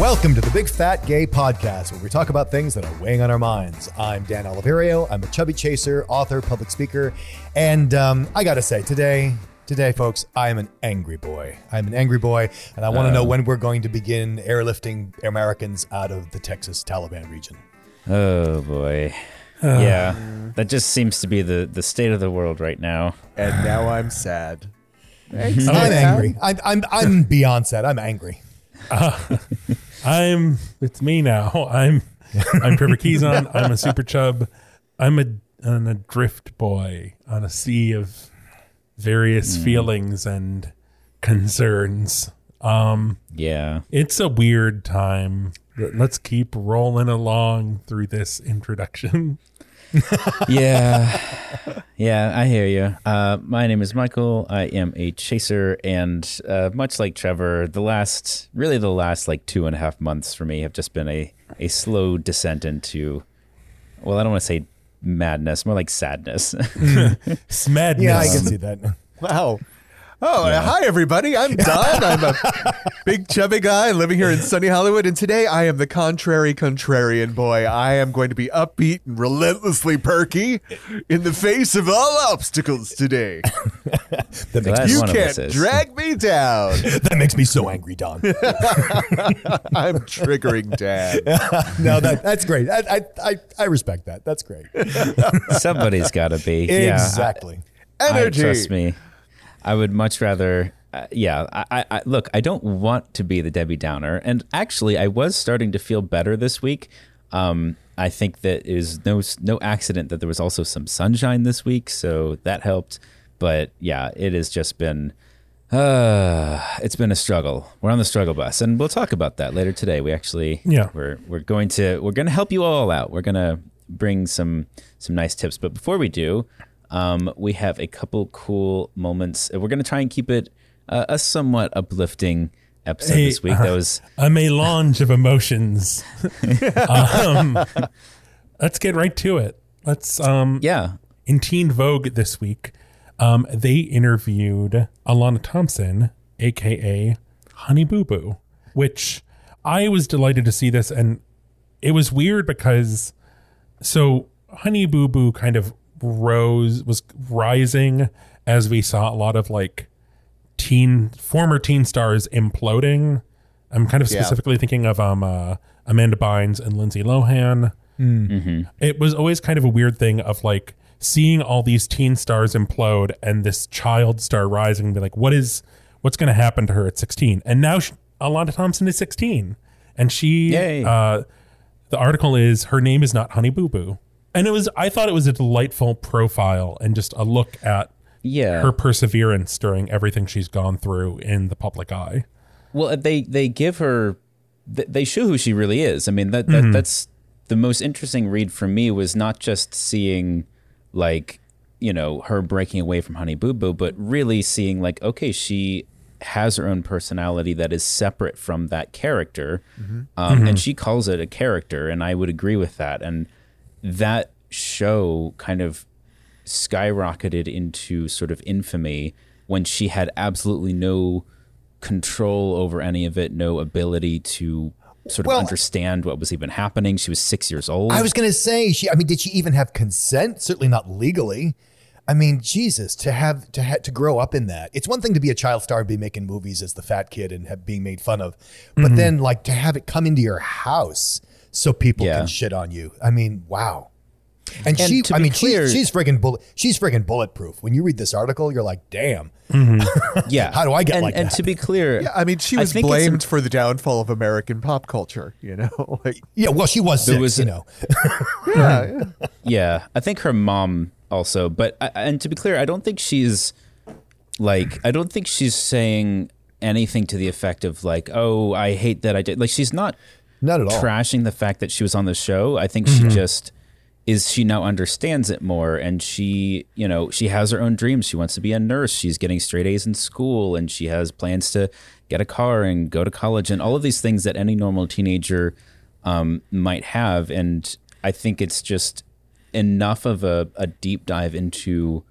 Welcome to the Big Fat Gay Podcast, where we talk about things that are weighing on our minds. I'm Dan Oliverio. I'm a chubby chaser, author, public speaker, and um, I got to say, today, today, folks, I am an angry boy. I'm an angry boy, and I want to know when we're going to begin airlifting Americans out of the Texas Taliban region. Oh boy. yeah. That just seems to be the, the state of the world right now. and now I'm sad. I'm angry. I'm, I'm, I'm beyond sad. I'm angry. I'm it's me now. I'm I'm Trevor Keyson. I'm a super chub. I'm a an adrift boy on a sea of various feelings and concerns. Um Yeah. it's a weird time. Let's keep rolling along through this introduction. Yeah. yeah, I hear you. Uh, my name is Michael. I am a chaser. And uh, much like Trevor, the last, really the last like two and a half months for me have just been a, a slow descent into, well, I don't want to say madness, more like sadness. Smadness. Yeah, I can see that. Wow. Oh, hi everybody. I'm Don. I'm a big chubby guy living here in sunny Hollywood, and today I am the contrary contrarian boy. I am going to be upbeat and relentlessly perky in the face of all obstacles today. That makes, You one of us can't drag me down. that makes me so angry, Don. I'm triggering dad. no, that, that's great. I, I, I, I respect that. That's great. Somebody's got to be. Yeah, I- Exactly. Energy. I, trust me. I would much rather. Uh, yeah, I, I, I look. I don't want to be the Debbie Downer, and actually, I was starting to feel better this week. Um, I think that is no no accident that there was also some sunshine this week, so that helped. But yeah, it has just been. Uh, it's been a struggle. We're on the struggle bus, and we'll talk about that later today. We actually, Yeah. we're we're going to we're going to help you all out. We're going to bring some some nice tips. But before we do, um, we have a couple cool moments. We're going to try and keep it uh, a somewhat uplifting episode this week. That was a melange of emotions. um, let's get right to it. Let's um yeah, in Teen Vogue this week, um, they interviewed Alana Thompson, aka Honey Boo Boo, which I was delighted to see this, and it was weird because so Honey Boo Boo kind of rose was rising as we saw a lot of like teen former teen stars imploding. I'm kind of Yeah. specifically thinking of um uh, Amanda Bynes and Lindsay Lohan it was always kind of a weird thing of like seeing all these teen stars implode and this child star rising and be like what is what's going to happen to her at 16 and now she, alana thompson is 16 and she Yay. uh the article is her name is not honey boo boo and it was i thought it was a delightful profile and just a look at yeah. her perseverance during everything she's gone through in the public eye Well, uh, they they give her they show who she really is. I mean that, that mm-hmm. that's the most interesting read for me was not just seeing like you know her breaking away from Honey Boo Boo, but really seeing like okay, she has her own personality that is separate from that character, mm-hmm. um, and mm-hmm. she calls it a character, and I would agree with that. And that show kind of skyrocketed into sort of infamy when she had absolutely no control over any of it, no ability to sort of Well- understand what was even happening. She was six years old. I was going to say, she. I mean, did she even have consent? Certainly not legally. I mean, Jesus, to have to ha- to grow up in that. It's one thing to be a child star and be making movies as the fat kid and have, being made fun of, but mm-hmm. then like to have it come into your house so people Yeah. can shit on you. I mean, wow. And, And she, to I be mean, clear- she, she's friggin' bullet. She's friggin' bulletproof. When you read this article, you're like, damn. Mm-hmm. yeah. How do I get and, like And that? And to be clear, Yeah, I mean, she was blamed im- for the downfall of American pop culture. You know, like Yeah, well, she was There six, was you know. yeah, yeah. Yeah, I think her mom also, but I- and to be clear, I don't think she's like I don't think she's saying anything to the effect of like, "Oh, I hate that I did." Like she's not Not at all. trashing the fact that she was on the show. I think she just is she now understands it more and she, you know, she has her own dreams. She wants to be a nurse. She's getting straight A's in school and she has plans to get a car and go to college and all of these things that any normal teenager um, might have. And I think it's just enough of a, a deep dive into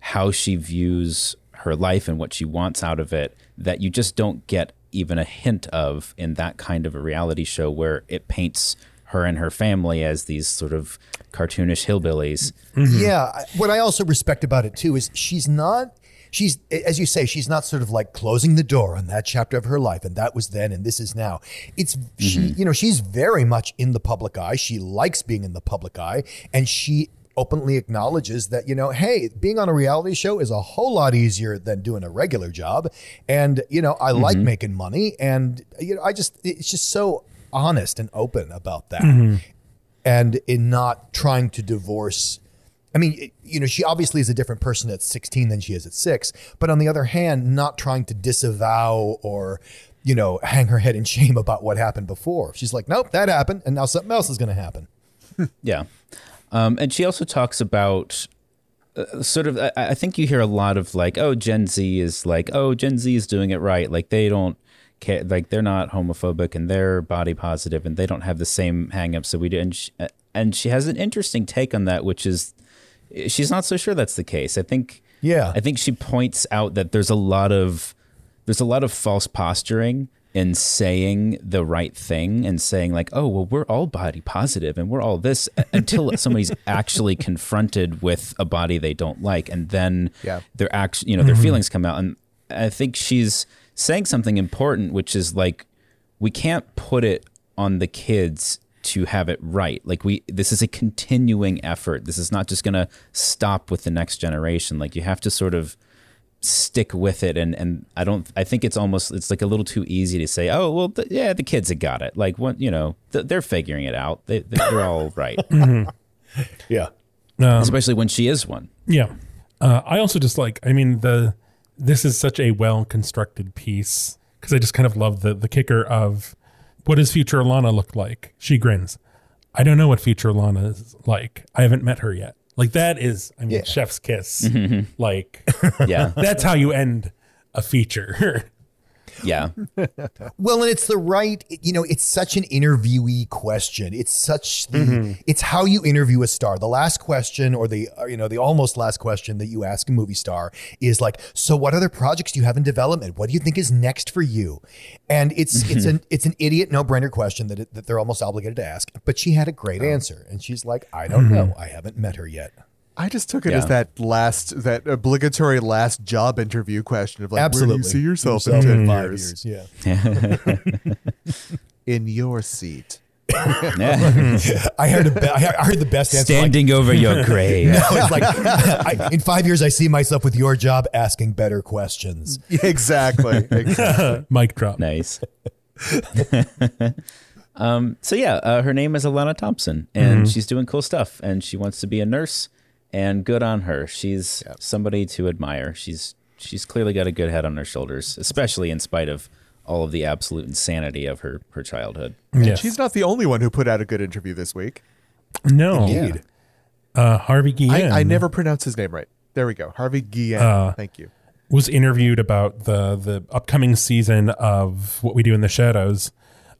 how she views her life and what she wants out of it that you just don't get even a hint of in that kind of a reality show where it paints her and her family as these sort of cartoonish hillbillies. Mm-hmm. Yeah. What I also respect about it too is she's not, she's, as you say, she's not sort of like closing the door on that chapter of her life. And that was then and this is now. It's, she, mm-hmm. you know, she's very much in the public eye. She likes being in the public eye. And she, openly acknowledges that you know hey being on a reality show is a whole lot easier than doing a regular job. And you know i like mm-hmm. making money. And you know i just it's just so honest and open about that. Mm-hmm. And in not trying to divorce I mean, it- you know, she obviously is a different person at 16 than she is at six, but on the other hand, not trying to disavow or, you know, hang her head in shame about what happened before. She's like, nope, that happened, and now something else is going to happen. Yeah. Um, and she also talks about uh, sort of, I, I think you hear a lot of like, oh, Gen Z is like, oh, Gen Z is doing it right. Like they don't care, like they're not homophobic and they're body positive and they don't have the same hangups that we do. And she, and she has an interesting take on that, which is she's not so sure that's the case. I think, Yeah. I think she points out that there's a lot of, there's a lot of false posturing in saying the right thing and saying like, oh, well, we're all body positive and we're all this until somebody's actually confronted with a body they don't like, and then Yeah. their act, you know, their mm-hmm. feelings come out. And I think she's saying something important, which is like, we can't put it on the kids to have it right. Like we, this is a continuing effort. This is not just going to stop with the next generation. Like you have to sort of stick with it and and I don't I think it's almost it's like a little too easy to say oh well th- yeah the kids have got it like what you know th- they're figuring it out they they're all right Yeah. especially when she is one Yeah. Uh, I also just like, I mean, the this is such a well constructed piece because I just kind of love the the kicker of what does future Lana look like? She grins. I don't know what future Lana is like. I haven't met her yet. Like that is, I mean, Yeah. chef's kiss. Mm-hmm. like yeah that's how you end a feature. yeah Well, and it's the right, you know, it's such an interviewee question. It's such the, mm-hmm. it's how you interview a star. The last question, or the, uh, you know, the almost last question that you ask a movie star is like, so what other projects do you have in development? What do you think is next for you? And it's, mm-hmm. it's an, it's an idiot no brainer question that, it, that they're almost obligated to ask. But she had a great oh. answer. And she's like, I don't mm-hmm. know. I haven't met her yet. I just took it Yeah. as that last, that obligatory last job interview question of like, Absolutely. where do you see yourself, Yourself in 10 five years? years. Yeah. In your seat. I heard, a be- I heard the best answer. like, standing over your grave No, it's like I, in five years, I see myself with your job asking better questions. Exactly. exactly. Mic drop. nice um so yeah uh, her name is Alana Thompson and she's doing cool stuff and she wants to be a nurse and good on her she's somebody to admire she's she's clearly got a good head on her shoulders especially in spite of all of the absolute insanity of her her childhood Yes. She's not the only one who put out a good interview this week. no. Indeed. Uh, Harvey Guillén. I, I never pronounce his name right. There we go. Harvey Guillén. Uh, Thank you. was interviewed about the the upcoming season of What We Do in the Shadows,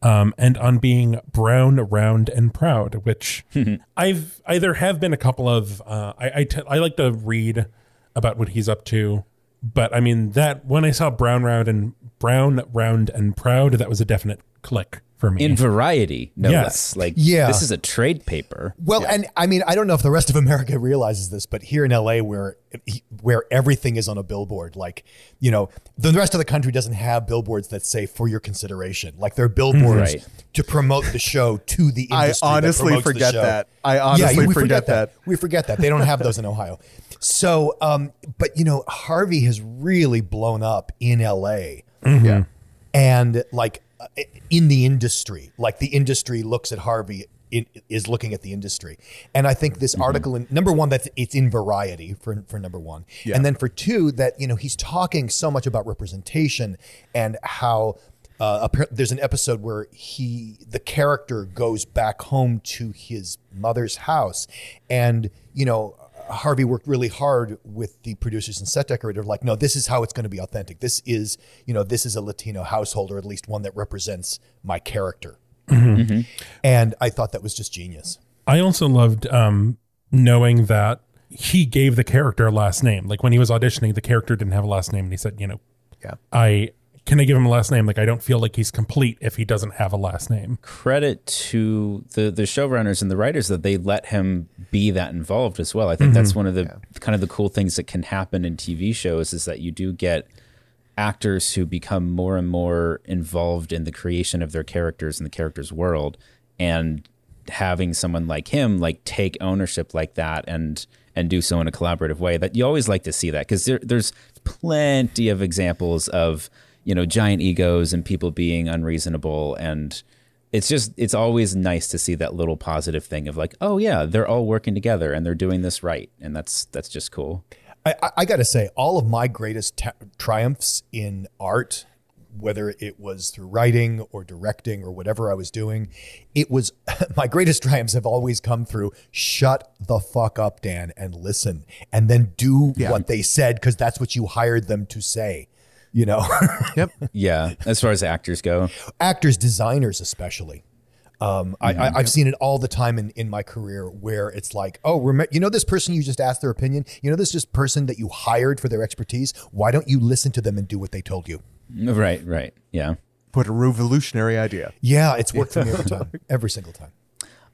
um, and on being brown, round, and proud. Which I've either have been a couple of. Uh, I I, t- I like to read about what he's up to, but I mean that when I saw brown, round, and brown, round, and proud, that was a definite click for me. in variety no Yes. less like Yeah. this is a trade paper Well, and I mean, I don't know if the rest of America realizes this, but here in LA, where where everything is on a billboard, like you know, the rest of the country doesn't have billboards that say "for your consideration." Like they're billboards Right. to promote the show to the I industry. that honestly the forget show. that. I honestly we forget that. We forget that they don't have those in Ohio. So, um, but you know, Harvey has really blown up in LA. Yeah. and like in the industry like the industry looks at harvey in, is looking at the industry. And i think this article in number one that it's in variety for, for number one. And then for two that you know he's talking so much about representation and how uh, there's an episode where he the character goes back home to his mother's house and you know Harvey worked really hard with the producers and set decorator. Like, no, this is how it's going to be authentic. This is, you know, this is a Latino household, or at least one that represents my character. And I thought that was just genius. I also loved um, knowing that he gave the character a last name. Like when he was auditioning, the character didn't have a last name, and he said, "You know, Yeah. I can I give him a last name? Like I don't feel like he's complete if he doesn't have a last name. Credit to the the showrunners and the writers that they let him be that involved as well. I think that's mm-hmm. one of the kind of the cool things that can happen in TV shows is that you do get actors who become more and more involved in the creation of their characters and the character's world and having someone like him like take ownership like that and and do so in a collaborative way that you always like to see that because there, there's plenty of examples of you know giant egos and people being unreasonable. And it's just it's always nice to see that little positive thing of like oh yeah they're all working together and they're doing this right. And that's that's just cool. I, I, I got to say, all of my greatest ta- triumphs in art, whether it was through writing or directing or whatever I was doing, it was my greatest triumphs have always come through shut the fuck up, Dan, and listen, and then do what they said because that's what you hired them to say. You know, Yep. yeah as far as actors go actors, designers, especially. Um, I, I, I've seen it all the time in, in my career where it's like, oh, rem- you know this person you just asked their opinion. You know this just person that you hired for their expertise. Why don't you listen to them and do what they told you? right right yeah What a revolutionary idea. Yeah, it's worked for me every time, every single time.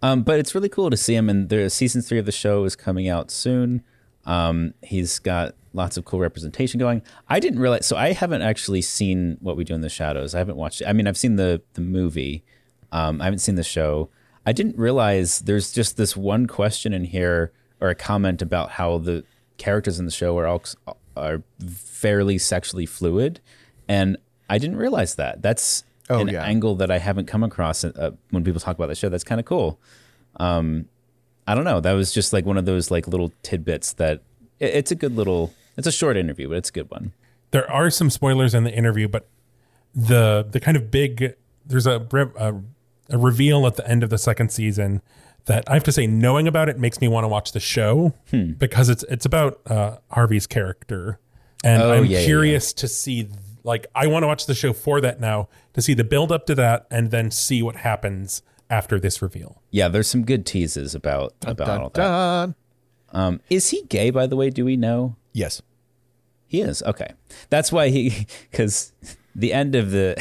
Um, but it's really cool to see him, and the season three of the show is coming out soon. Um, he's got lots of cool representation going. I didn't realize, so I haven't actually seen What We Do in the Shadows. I haven't watched it. I mean, I've seen the the movie. Um, I haven't seen the show. I didn't realize there's just this one question in here or a comment about how the characters in the show are all are fairly sexually fluid, and I didn't realize that. That's Oh, an yeah. angle that I haven't come across uh, when people talk about the show. That's kind of cool. Um, I don't know. That was just like one of those like little tidbits that it, it's a good little. It's a short interview, but it's a good one. There are some spoilers in the interview, but the the kind of big there's a a, a reveal at the end of the second season that I have to say, knowing about it makes me want to watch the show Hmm. because it's it's about uh, Harvey's character, and Oh, I'm yeah, yeah, curious to see. Like, I want to watch the show for that now to see the build up to that, and then see what happens after this reveal. Yeah, there's some good teases about about all Dun, that. dun. Um, is he gay? By the way, do we know? Yes. He is. Okay, that's why he because the end of the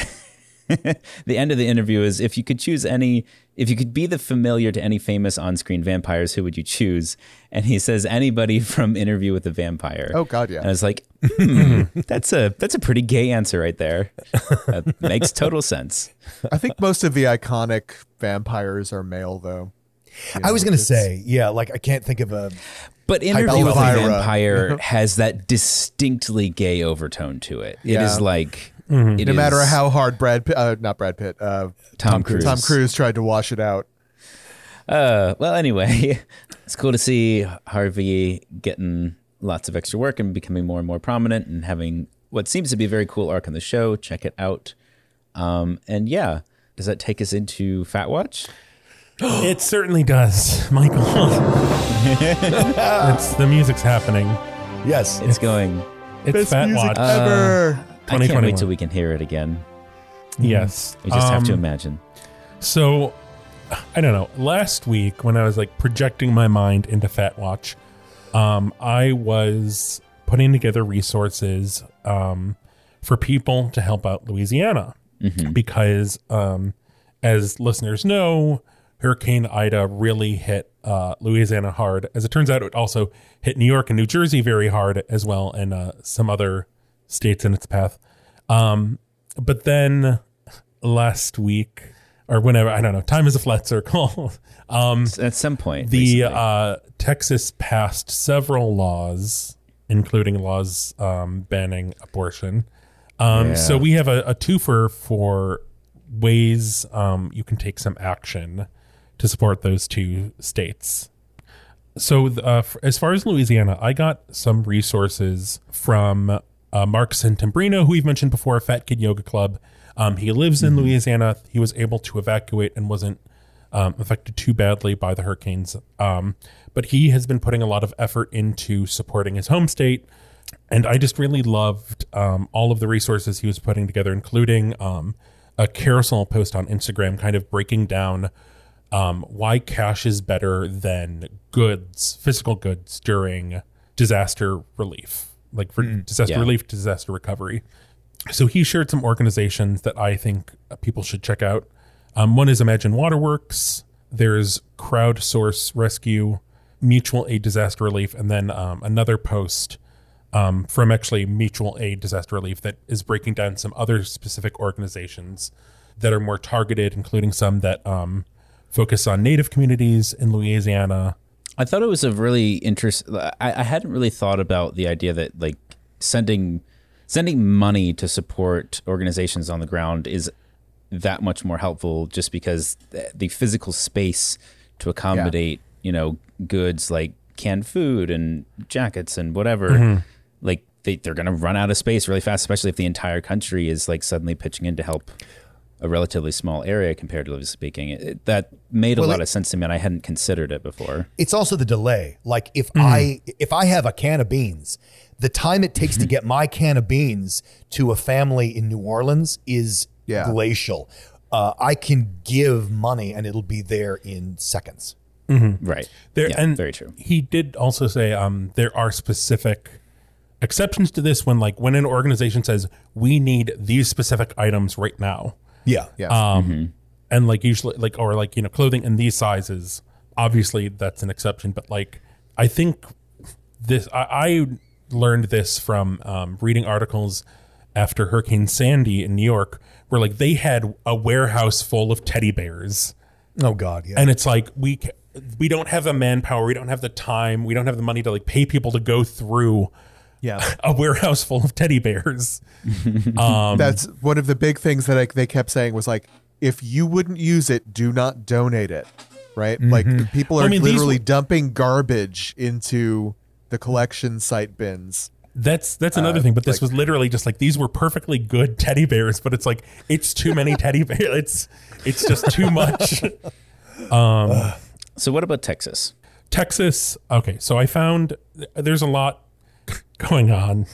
the end of the interview is if you could choose any if you could be the familiar to any famous on-screen vampires who would you choose and he says anybody from interview with the vampire Oh, God, yeah. and i was like hmm, that's a that's a pretty gay answer right there that makes total sense I think most of the iconic vampires are male, though. You I was going to say, yeah, like I can't think of a. but interview with a vampire has that distinctly gay overtone to it it is Yeah. like Mm-hmm. it No matter how hard Brad, Pitt, uh, not Brad Pitt, uh, Tom Cruise. Tom Cruise tried to wash it out. Uh, well, anyway, it's cool to see Harvey getting lots of extra work and becoming more and more prominent and having what seems to be a very cool arc on the show. Check it out. Um, and yeah, does that take us into Fat Watch? it certainly does, Michael. it's the music's happening. Yes. It's going. It's Best Fat music Watch. ever. I can't wait till we can hear it again. yes, We just have to Um, imagine. So, I don't know. Last week, when I was like projecting my mind into Fat Watch, um, I was putting together resources um, for people to help out Louisiana because, um, as listeners know, Hurricane Ida really hit uh, Louisiana hard. As it turns out, it also hit New York and New Jersey very hard as well, and uh, some other states in its path. Um, but then last week or whenever I don't know, time is a flat circle. um, At some point, the uh, Texas passed several laws, including laws um, banning abortion. Um, Yeah. So we have a, a twofer for ways um, you can take some action to support those two states. So, uh, as far as Louisiana, I got some resources from uh, Mark Santambrino, who we've mentioned before, Fat Kid Yoga Club. Um, he lives in Louisiana. He was able to evacuate and wasn't um, affected too badly by the hurricanes. Um, but he has been putting a lot of effort into supporting his home state. And I just really loved um, all of the resources he was putting together, including um, a carousel post on Instagram, kind of breaking down um, why cash is better than goods, physical goods during disaster relief, like for disaster Yeah. relief, disaster recovery. so he shared some organizations that I think people should check out. Um, one is Imagine Waterworks. There's Crowdsource Rescue, Mutual Aid Disaster Relief, and then um, another post um, from actually Mutual Aid Disaster Relief that is breaking down some other specific organizations that are more targeted, including some that um, focus on Native communities in Louisiana. I thought it was a really interest. I, I hadn't really thought about the idea that like sending sending money to support organizations on the ground is that much more helpful just because the physical space to accommodate you know goods like canned food and jackets and whatever Mm-hmm. like they, they're going to run out of space really fast especially if the entire country is like suddenly pitching in to help a relatively small area comparatively speaking it, it- that made Well, a lot it- of sense to me and i hadn't considered it before It's also the delay. Like if I if I have a can of beans, the time it takes to get my can of beans to a family in New Orleans is Yeah. glacial. Uh, I can give money and it'll be there in seconds. right There yeah, and very true He did also say um, there are specific exceptions to this when like when an organization says we need these specific items right now. Yeah. Yeah. Um, and like usually like or like you know clothing in these sizes. Obviously that's an exception, but like I think this I, I learned this from um, reading articles after Hurricane Sandy in New York, where like they had a warehouse full of teddy bears Oh God. Yeah. and it's like we we don't have the manpower, we don't have the time, we don't have the money to like pay people to go through yeah. a warehouse full of teddy bears. Um, That's one of the big things that I, they kept saying was like, if you wouldn't use it, do not donate it. Right? Like people are I mean, literally were- dumping garbage into the collection site bins. That's that's another Uh, thing, but this like- was literally just like these were perfectly good teddy bears, but it's like it's too many teddy bears. It's it's just too much. um, so what about texas Texas. Okay, so I found there's a lot going on.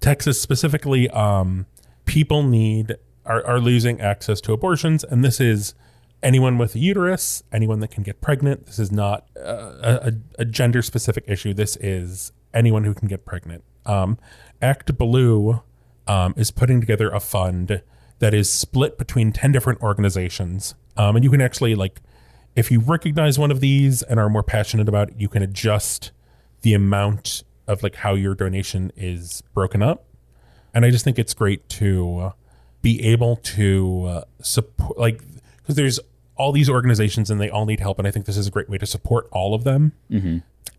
Texas specifically, um, people need are, are losing access to abortions, and this is anyone with a uterus, anyone that can get pregnant. This is not a, a gender specific issue. This is anyone who can get pregnant. Um, ActBlue um, is putting together a fund that is split between 10 different organizations. Um, and you can actually, like, if you recognize one of these and are more passionate about it, you can adjust the amount of like how your donation is broken up. And I just think it's great to be able to uh, support, like, because there's all these organizations and they all need help. And I think this is a great way to support all of them.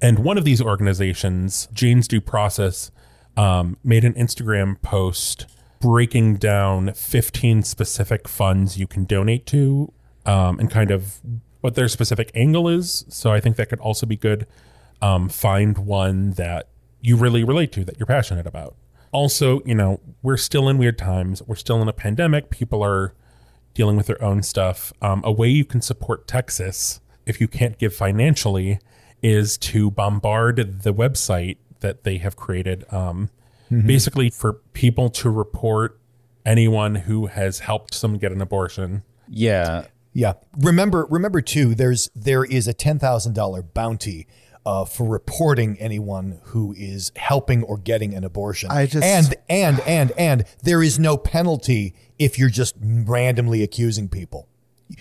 And one of these organizations, Jane's Due Process, um, made an Instagram post breaking down 15 specific funds you can donate to um, and kind of what their specific angle is. So I think that could also be good. Um, find one that you really relate to, that you're passionate about. Also, you know, we're still in weird times. We're still in a pandemic. People are dealing with their own stuff. Um, a way you can support Texas if you can't give financially is to bombard the website that they have created. Um, Basically, for people to report anyone who has helped someone get an abortion. yeah Yeah. Remember, remember too. There's there is a ten thousand dollar bounty uh, for reporting anyone who is helping or getting an abortion. I just- and and and and there is no penalty if you're just randomly accusing people.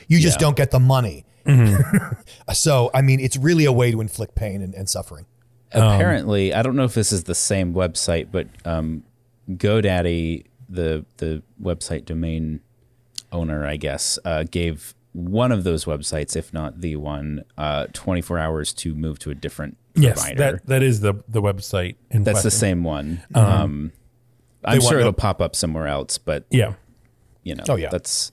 You just Yeah. don't get the money. so I mean, it's really a way to inflict pain and, and suffering. apparently i don't know if this is the same website but um, godaddy the the website domain owner i guess uh, gave one of those websites if not the one uh, 24 hours to move to a different Yes, provider that that is the the website. In that's the same one um, i'm sure it'll pop up somewhere else but Yeah. you know Oh, yeah. that's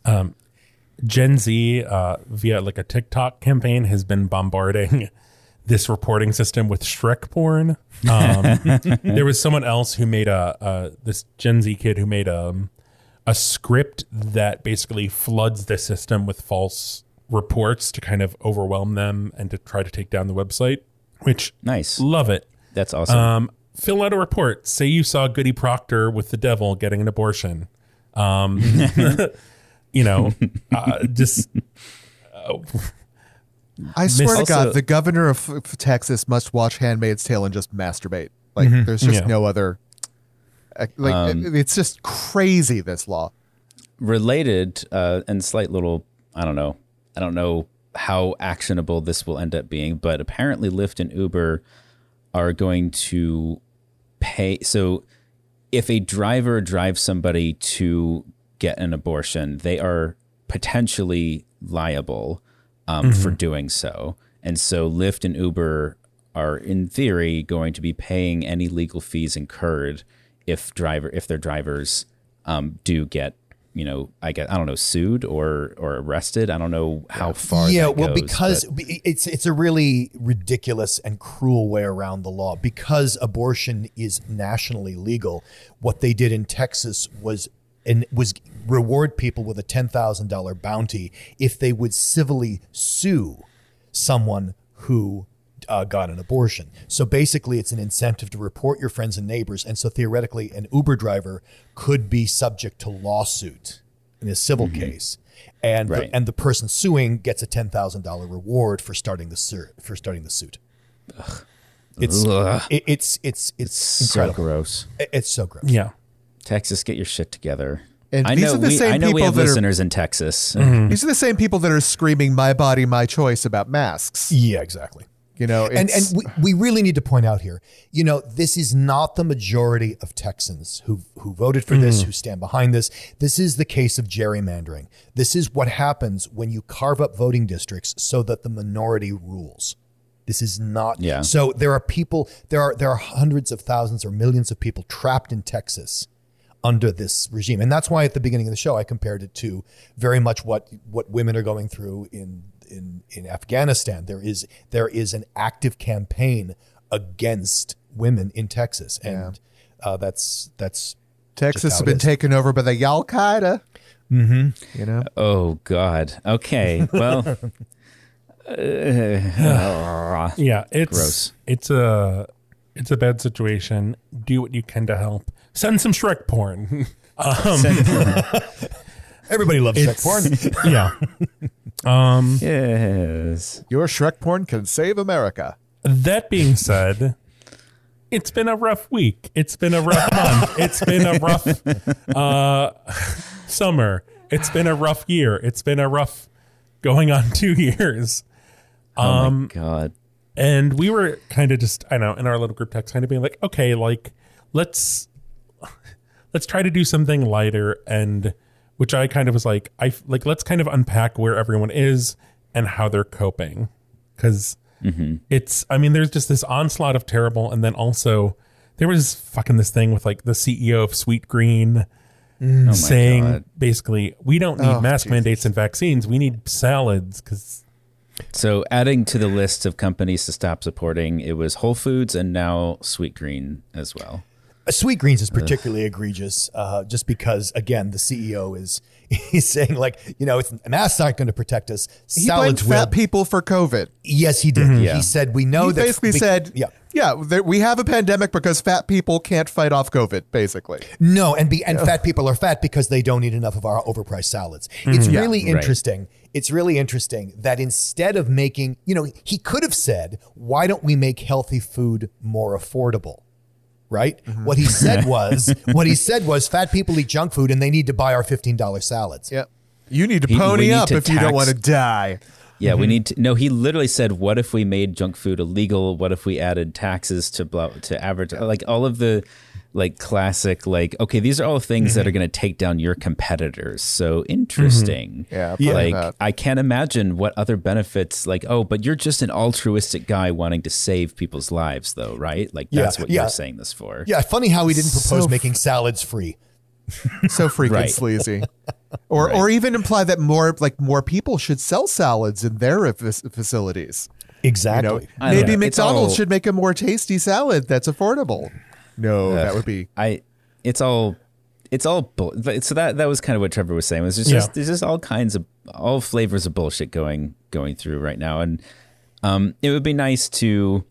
Gen Z, uh, via like a TikTok campaign, has been bombarding this reporting system with Shrek porn. Um, there was someone else who made a uh, this Gen Z kid who made a a script that basically floods the system with false reports to kind of overwhelm them and to try to take down the website. Which nice love it. that's awesome Um, fill out a report. Say you saw Goody Proctor with the devil getting an abortion. Um, you know, uh, just I swear to God, the governor of of Texas must watch Handmaid's Tale and just masturbate. Like, there's just Yeah. no other. Like it- it's just crazy. This law. related uh, and slight little i don't know i don't know how actionable this will end up being but apparently lyft and uber are going to pay so if a driver drives somebody to get an abortion they are potentially liable um, for doing so and so lyft and uber are in theory going to be paying any legal fees incurred if driver if their drivers um, do get you know I get I don't know sued or or arrested I don't know how far yeah, well, goes, because but- it's it's a really ridiculous and cruel way around the law. Because abortion is nationally legal, what they did in Texas was and was reward people with a ten thousand dollar bounty if they would civilly sue someone who uh, got an abortion. So basically, it's an incentive to report your friends and neighbors, and so theoretically, an Uber driver could be subject to lawsuit in a civil case, and Right. the, and the person suing gets a ten thousand dollar reward for starting the sur- for starting the suit. It's Ugh. it, it's it's it's so incredible. gross It's so gross. Yeah. Texas get your shit together And I these know are the we, same I know we have that are- listeners in Texas These are the same people that are screaming "My body, my choice" about masks. Yeah, exactly. You know, and it's, and we, we really need to point out here, you know, this is not the majority of Texans who who voted for this, mm. who stand behind this. This is the case of gerrymandering. This is what happens when you carve up voting districts so that the minority rules. This is not Yeah. so there are people there are there are hundreds of thousands or millions of people trapped in Texas under this regime. And that's why at the beginning of the show I compared it to very much what what women are going through in in in Afghanistan. There is there is an active campaign against women in Texas, and uh, that's that's Texas has been is. taken over by the Al Qaeda. Mm-hmm. You know, oh God okay well uh, Yeah, it's Gross. it's a it's a bad situation. Do what you can to help. Send some Shrek porn. everybody loves Shrek porn. yeah. yes your Shrek porn can save America. That being said, it's been a rough week. It's been a rough month. It's been a rough uh, summer. It's been a rough year. It's been a rough going on two years. oh my God And we were kind of just, I know, in our little group text, kind of being like, okay, like let's let's try to do something lighter, and which I kind of was like, I like let's kind of unpack where everyone is and how they're coping, because mm-hmm. it's, I mean, there's just this onslaught of terrible, and then also there was fucking this thing with like the CEO of Sweetgreen. Mm. oh saying God. basically we don't need Oh, mask Jesus. mandates and vaccines we need salads because So, adding to the list of companies to stop supporting, it was Whole Foods and now Sweetgreen as well. Sweetgreen's is particularly egregious, uh, just because again the CEO is he's saying like you know it's, masks aren't going to protect us. He blamed Salads will. fat people for COVID. yes, he did. Yeah. He said we know he that basically be- said, yeah. yeah, we have a pandemic because fat people can't fight off COVID." Basically, No, and be and fat people are fat because they don't eat enough of our overpriced salads. It's really right. interesting. It's really interesting that instead of making, you know, he could have said, "Why don't we make healthy food more affordable?" Right? What he said was, what he said was, fat people eat junk food and they need to buy our fifteen dollar salads. Yep. you need to He- pony need up to if you don't want to die. Yeah, Mm-hmm. we need to. No, he literally said, "What if we made junk food illegal? What if we added taxes to blah, to average like all of the like classic like okay, these are all things Mm-hmm. that are going to take down your competitors." So interesting. Yeah, I've heard like that. I can't imagine what other benefits like oh, but you're just an altruistic guy wanting to save people's lives though, right? Like Yeah, that's what yeah. you're saying this for. Yeah, funny how he didn't propose So making salads free. so freaking Right. sleazy. Or or even imply that more like more people should sell salads in their fac- facilities. You Exactly. know, maybe know. McDonald's all- should make a more tasty salad that's affordable. No, that would be I it's all it's all bull- but- so that that was kind of what Trevor was saying was there's just Yeah. there's just all kinds of all flavors of bullshit going going through right now. And um it would be nice to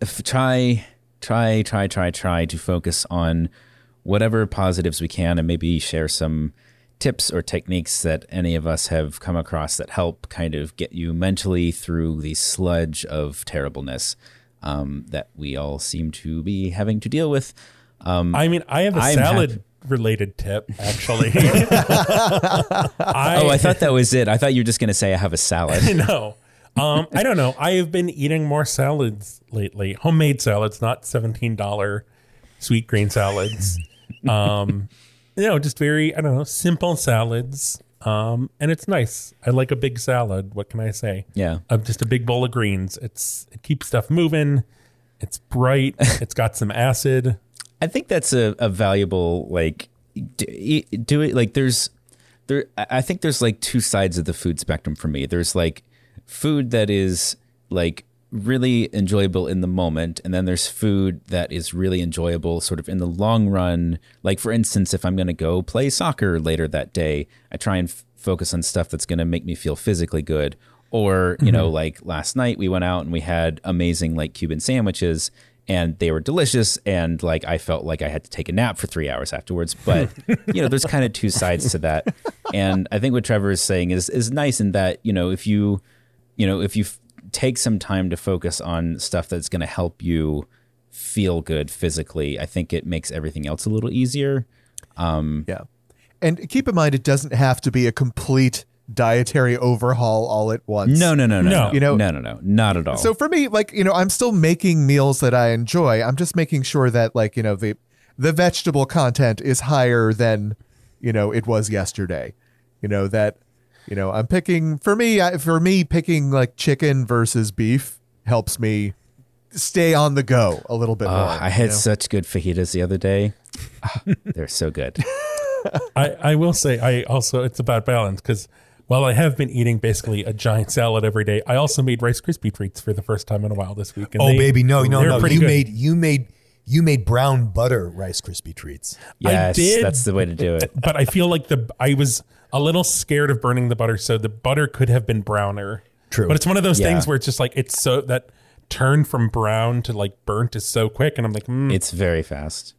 if, try try try try try to focus on whatever positives we can and maybe share some tips or techniques that any of us have come across that help kind of get you mentally through the sludge of terribleness um, that we all seem to be having to deal with I mean, I have a I'm salad happy- related tip actually. I, Oh, I thought that was it. I thought you were just going to say I have a salad. no. Um, I don't know. I have been eating more salads lately. Homemade salads, not seventeen dollar sweetgreen salads. Um, you know, just very I don't know, simple salads. Um, and it's nice. I like a big salad. What can I say? Yeah. of just a big bowl of greens. It's it keeps stuff moving. It's bright. it's got some acid. I think that's a, a valuable like do, do it like there's there I I think there's like two sides of the food spectrum for me. There's like food that is like really enjoyable in the moment and then there's food that is really enjoyable sort of in the long run. Like for instance, if I'm going to go play soccer later that day, I try and f- focus on stuff that's going to make me feel physically good. Or, you know, mm-hmm. like last night we went out and we had amazing like Cuban sandwiches and they were delicious and like I felt like I had to take a nap for 3 hours afterwards but you know there's kind of two sides to that and I think what Trevor is saying is is nice in that you know if you you know if you take some time to focus on stuff that's going to help you feel good physically I think it makes everything else a little easier um, Yeah. And keep in mind, it doesn't have to be a complete dietary overhaul all at once. no no no no No. no You know- no no no not at all So for me, like, you know, I'm still making meals that I enjoy. I'm just making sure that, like, you know, the the vegetable content is higher than, you know, it was yesterday. You know, that, you know, I'm picking for me, I, for me, picking like chicken versus beef helps me stay on the go a little bit Oh, more. I had you know? such good fajitas the other day they're so good I, I will say I also it's about balance because while I have been eating basically a giant salad every day, I also made Rice Krispie treats for the first time in a while this week. and Oh they- baby, no, no, no. You good. made you made you made brown butter Rice Krispie treats. yes did. that's the way to do it but I feel like the I was a little scared of burning the butter, so the butter could have been browner. True. but it's one of those Yeah. things where it's just like it's so that turn from brown to like burnt is so quick, and I'm like, mm, it's very fast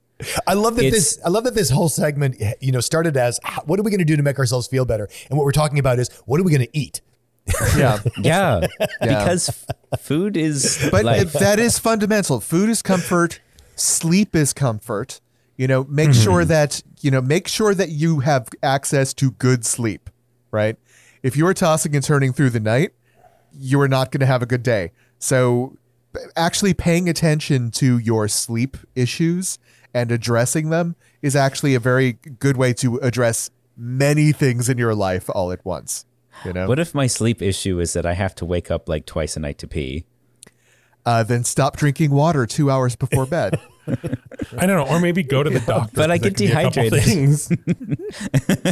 I love that It's- this. I love that this whole segment, you know, started as what are we going to do to make ourselves feel better, and what we're talking about is what are we going to eat. yeah. Yeah, because f- food is But like if that is fundamental. Food is comfort. Sleep is comfort. You know, make sure that you know, make sure that you have access to good sleep. Right. If you are tossing and turning through the night, you are not going to have a good day. So, actually paying attention to your sleep issues and addressing them is actually a very good way to address many things in your life all at once. You know, what if my sleep issue is that I have to wake up like twice a night to pee? uh, then stop drinking water two hours before bed. I don't know, or maybe go to the doctor. But I get there could be a couple dehydrated.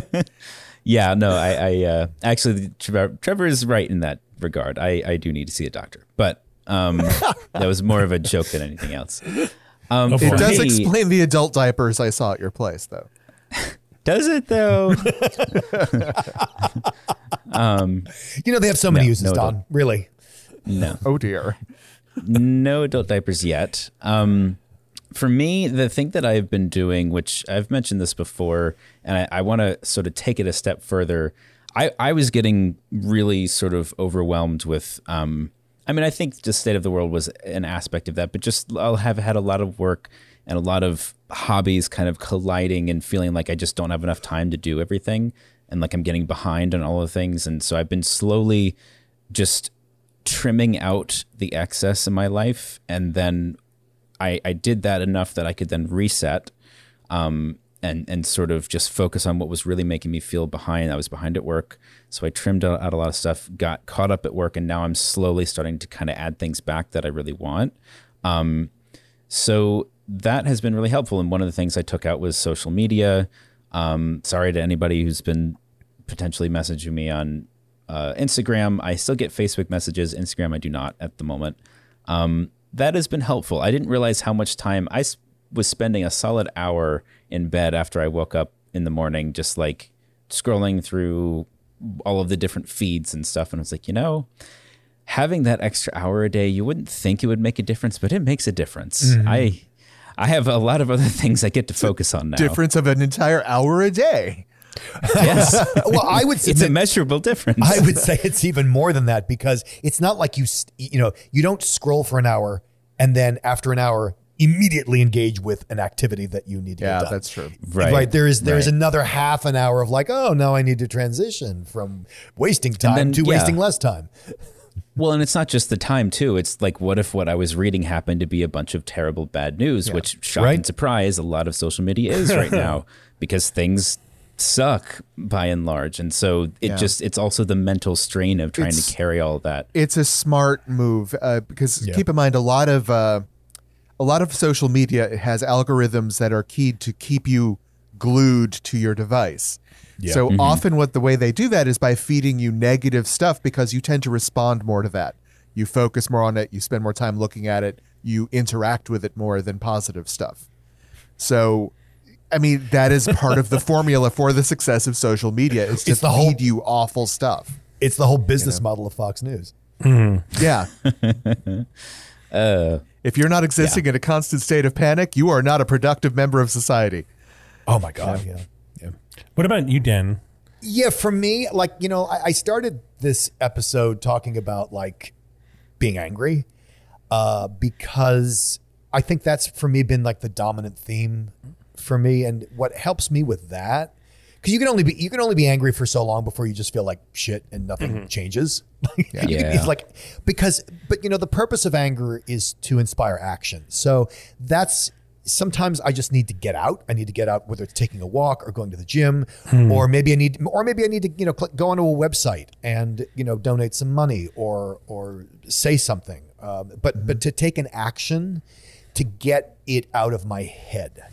things. Yeah, no, I, I uh, actually Trevor, Trevor is right in that regard. I, I do need to see a doctor, but um, that was more of a joke than anything else. Um, It does me- explain the adult diapers I saw at your place, though. Does it though? You know, they have so many No, uses, no, Don. don't. Really. no. Oh dear. no adult diapers yet. Um, for me, the thing that I've been doing, which I've mentioned this before, and I, I want to sort of take it a step further. I, I was getting really sort of overwhelmed with. Um, I mean, I think the state of the world was an aspect of that, but just I'll have had a lot of work and a lot of hobbies kind of colliding and feeling like I just don't have enough time to do everything, and like I'm getting behind on all the things, and so I've been slowly just trimming out the excess in my life and then I, I did that enough that I could then reset um, and and sort of just focus on what was really making me feel behind. I was behind at work, so I trimmed out, a lot of stuff, got caught up at work, and now I'm slowly starting to kind of add things back that I really want. Um, so that has been really helpful. And one of the things I took out was social media. Um, sorry to anybody who's been potentially messaging me on uh, Instagram. I still get Facebook messages. Instagram, I do not at the moment. Um, that has been helpful. I didn't realize how much time I was spending a solid hour in bed after I woke up in the morning, just like scrolling through all of the different feeds and stuff. And I was like, you know, having that extra hour a day, you wouldn't think it would make a difference, but it makes a difference. Mm-hmm. I I have a lot of other things I get to focus on now. Difference of an entire hour a day. Yes. Well, I would it's a measurable difference. I would say it's even more than that because it's not like you, you know, you don't scroll for an hour and then after an hour immediately engage with an activity that you need to Yeah, get done. that's true. Right. There is there's Right. another half an hour of like, oh, now I need to transition from wasting time then, to yeah. wasting less time. Well, and it's not just the time too. It's like, what if what I was reading happened to be a bunch of terrible bad news? Which, shock Right. and surprise, a lot of social media is right now because things suck by and large, and so it Yeah. just it's also the mental strain of trying It's- to carry all of that. it's a smart move uh, because Yeah. keep in mind a lot of uh, a lot of social media has algorithms that are keyed to keep you glued to your device. So often, what the way they do that is by feeding you negative stuff because you tend to respond more to that. You focus more on it. You spend more time looking at it. You interact with it more than positive stuff. So, I mean, that is part of the formula for the success of social media is to It's the feed whole- you awful stuff. It's the whole business model of Fox News. Yeah. if you're not existing in a constant state of panic, you are not a productive member of society. Oh my god, yeah. yeah. What about you, Dan? Yeah, for me, like, you know, I, I started this episode talking about like being angry uh, because I think that's for me been like the dominant theme for me. And what helps me with that, because you can only be you can only be angry for so long before you just feel like shit and nothing changes. Yeah. it's like because but you know the purpose of anger is to inspire action. So that's sometimes I just need to get out. I need to get out, whether it's taking a walk or going to the gym, or maybe I need, or maybe I need to, you know, click, go onto a website and you know donate some money or or say something. Um, but but to take an action to get it out of my head.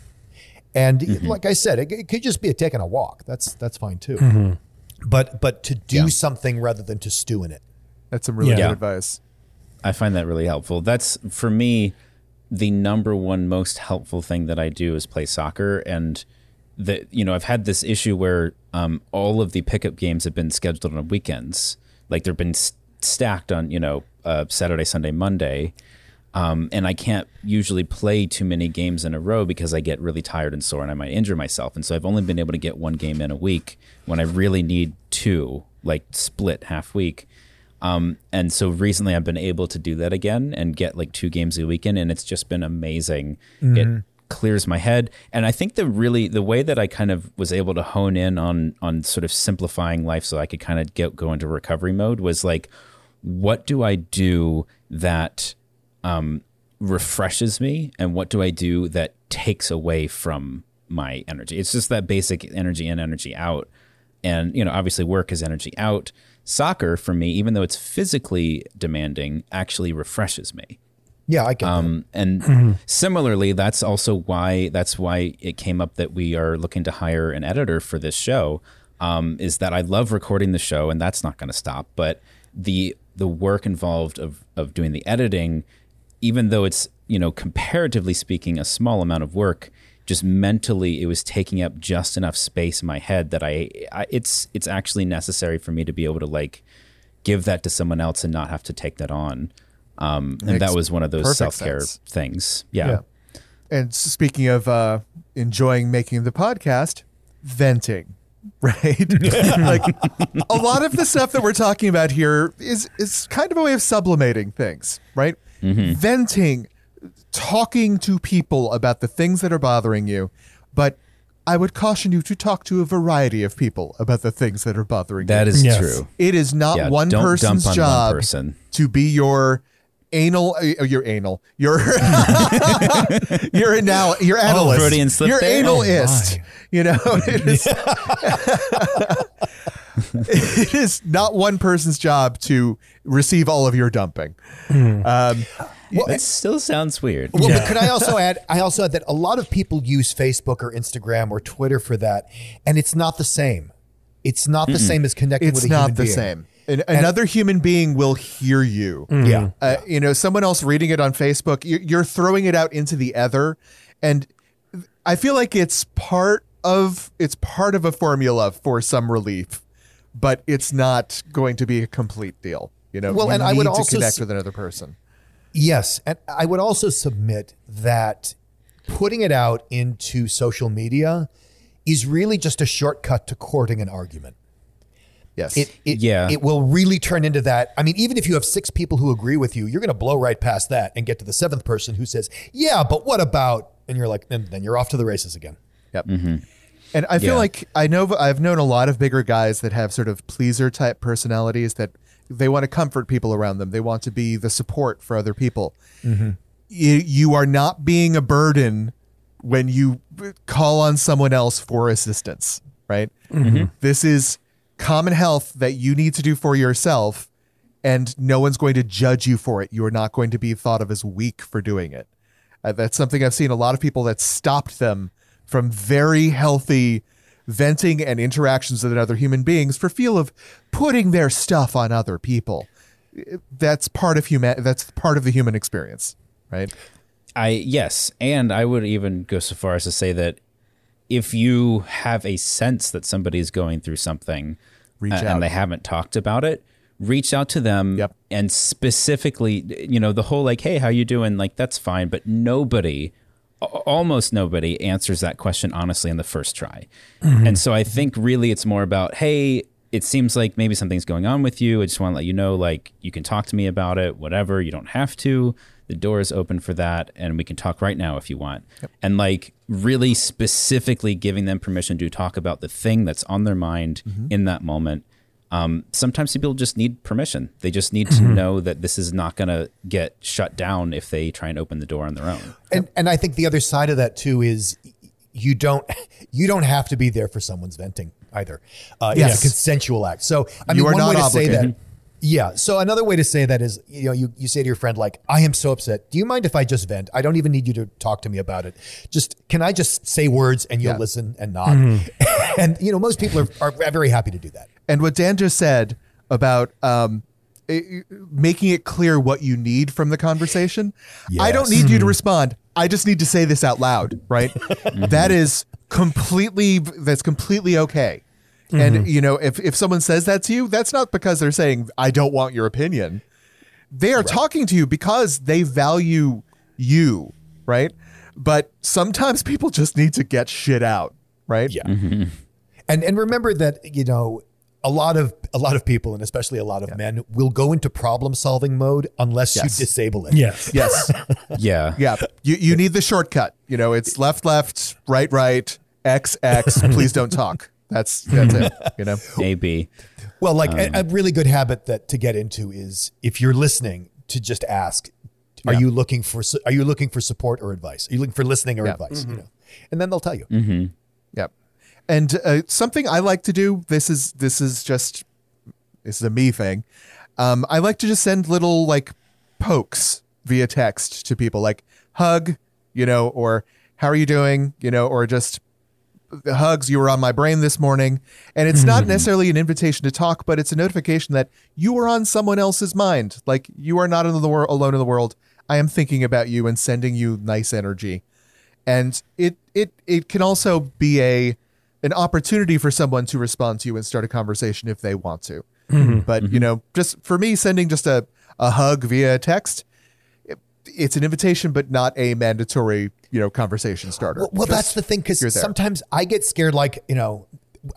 And like I said, it, it could just be a taking a walk. That's that's fine too. But but to do something rather than to stew in it. That's some really Yeah. good advice. I find that really helpful. That's for me the number one most helpful thing that I do is play soccer and that you know I've had this issue where um, all of the pickup games have been scheduled on weekends like they've been s- stacked on you know uh, Saturday Sunday Monday um, and I can't usually play too many games in a row because I get really tired and sore and I might injure myself. And so I've only been able to get one game in a week when I really need two like split half week. Um, and so recently I've been able to do that again and get like two games a weekend, and it's just been amazing. It clears my head, and I think the really the way that I kind of was able to hone in on on sort of simplifying life, so I could kind of get go into recovery mode was like, what do I do that um, refreshes me, and what do I do that takes away from my energy? It's just that basic energy in, energy out and you know obviously work is energy out soccer for me even though it's physically demanding actually refreshes me Yeah, I can. um, and similarly that's also why that's why it came up that we are looking to hire an editor for this show um, is that i love recording the show and that's not going to stop but the the work involved of of doing the editing even though it's you know comparatively speaking a small amount of work just mentally it was taking up just enough space in my head that I, I it's it's actually necessary for me to be able to like give that to someone else and not have to take that on um, and that was one of those self-care sense. things yeah. Yeah. And speaking of uh, enjoying making the podcast, venting, right? like a lot of the stuff that we're talking about here is is kind of a way of sublimating things, right? Venting, talking to people about the things that are bothering you, but I would caution you to talk to a variety of people about the things that are bothering that you. That is yes. true It is not Yeah, one person's on one job person. to be your anal, uh, your anal, your your anal, your analyst, Freudian slip your there? analist. my. you know, it is. it is not one person's job to receive all of your dumping. Um, that still sounds weird Well, but could I also add? I also add that a lot of people use Facebook or Instagram or Twitter for that, and it's not the same. It's not the same as connecting it's with a human It's not the being. same. An, another human being will hear you. Yeah. uh, you know, someone else reading it on Facebook, you- you're throwing it out into the ether, and I feel like it's part of it's part of a formula for some relief, but it's not going to be a complete deal. You know, Well, you and I would need to also connect s- with another person. Yes, and I would also submit that putting it out into social media is really just a shortcut to courting an argument. Yes. it, it Yeah. it will really turn into that. I mean, even if you have six people who agree with you, you're going to blow right past that and get to the seventh person who says, "Yeah, but what about?" And you're like, and then you're off to the races again. Yep. Mm-hmm. And I feel Yeah. like I know I've known a lot of bigger guys that have sort of pleaser type personalities that they want to comfort people around them. They want to be the support for other people. You, you are not being a burden when you call on someone else for assistance, right? This is common health that you need to do for yourself, and no one's going to judge you for it. You are not going to be thought of as weak for doing it. Uh, that's something I've seen a lot of people that stopped them from very healthy venting and interactions with other human beings for feel of putting their stuff on other people. That's part of human. That's part of the human experience, right? I yes, and I would even go so far as to say that if you have a sense that somebody's going through something uh, and they haven't talked about it, reach out to them Yep. and specifically, you know, the whole like, "Hey, how you doing?" like that's fine, but nobody almost nobody answers that question honestly in the first try. Mm-hmm. And so I think really it's more about, "Hey, it seems like maybe something's going on with you. I just want to let you know like you can talk to me about it, whatever. You don't have to. The door is open for that and we can talk right now if you want. And like really specifically giving them permission to talk about the thing that's on their mind mm-hmm. in that moment. Um, sometimes people just need permission. They just need to know that this is not going to get shut down if they try and open the door on their own. And and I think the other side of that too is you don't you don't have to be there for someone's venting either. Uh, Yes. It's a consensual act. So I You mean, are one not way to say obligated. that. Yeah. So another way to say that is, you know, you, you say to your friend, like, I am so upset. Do you mind if I just vent? I don't even need you to talk to me about it. Just, can I just say words and you'll Yeah. listen and nod? and, you know, most people are, are very happy to do that. And what Dan just said about um, i- making it clear what you need from the conversation, I don't Yes. need you to respond. I just need to say this out loud, right? that is completely that's completely okay. And mm-hmm. you know, if if someone says that to you, that's not because they're saying I don't want your opinion. They are talking to you because they value you, right? But sometimes people just need to get shit out, right? Yeah. Mm-hmm. And and remember that you know a lot of a lot of people and especially a lot of men will go into problem solving mode unless Yes. you disable it. Yes. Yes. Yeah. Yeah, you you need the shortcut. You know, it's left, left, right, right, X, X. Please don't talk. That's that's it. You know, Maybe. Well, like Um, a, a really good habit that to get into is if you're listening to just ask, are you looking for are you looking for support or advice? Are you looking for listening or Yeah. Mm-hmm. advice? You know, and then they'll tell you. yeah. And uh, something I like to do. This is this is just this is a me thing. Um, I like to just send little like pokes via text to people, like hug, you know, or how are you doing, you know, or just hugs you were on my brain this morning. And it's not mm-hmm. necessarily an invitation to talk but it's a notification that you are on someone else's mind. Like you are not in the world alone in the world. I am thinking about you and sending you nice energy. And it it it can also be a an opportunity for someone to respond to you and start a conversation if they want to. Mm-hmm. But you mm-hmm. know just for me sending just a a hug via text it, it's an invitation but not a mandatory you know conversation starter Well, well that's the thing because sometimes I get scared. Like you know,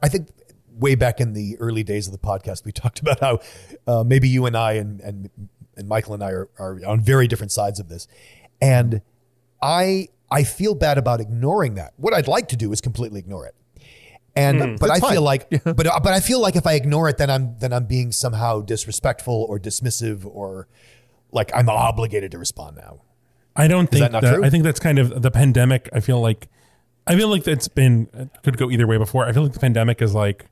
I think way back in the early days of the podcast, we talked about how uh, maybe you and I and and and Michael and I are, are on very different sides of this, and I I feel bad about ignoring that. What I'd like to do is completely ignore it. And but I. That's feel fine. like but but I feel like if I ignore it then I'm then I'm being somehow disrespectful or dismissive or like I'm obligated to respond now. I don't think that not that, true? I think that's kind of the pandemic. I feel like I feel like that's been it could go either way before. I feel like the pandemic is like